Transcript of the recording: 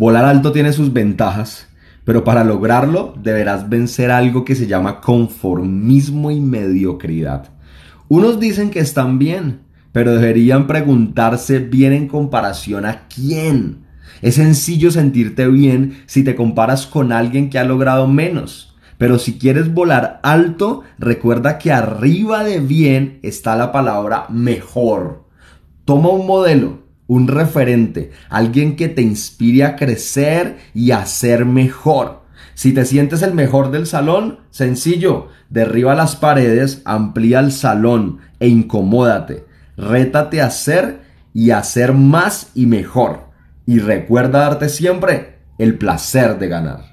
Volar alto tiene sus ventajas, pero para lograrlo deberás vencer algo que se llama conformismo y mediocridad. Unos dicen que están bien, pero deberían preguntarse bien en comparación a quién. Es sencillo sentirte bien si te comparas con alguien que ha logrado menos. Pero si quieres volar alto, recuerda que arriba de bien está la palabra mejor. Toma un modelo, un referente, alguien que te inspire a crecer y a ser mejor. Si te sientes el mejor del salón, sencillo, derriba las paredes, amplía el salón e incomódate. Rétate a ser y a ser más y mejor. Y recuerda darte siempre el placer de ganar.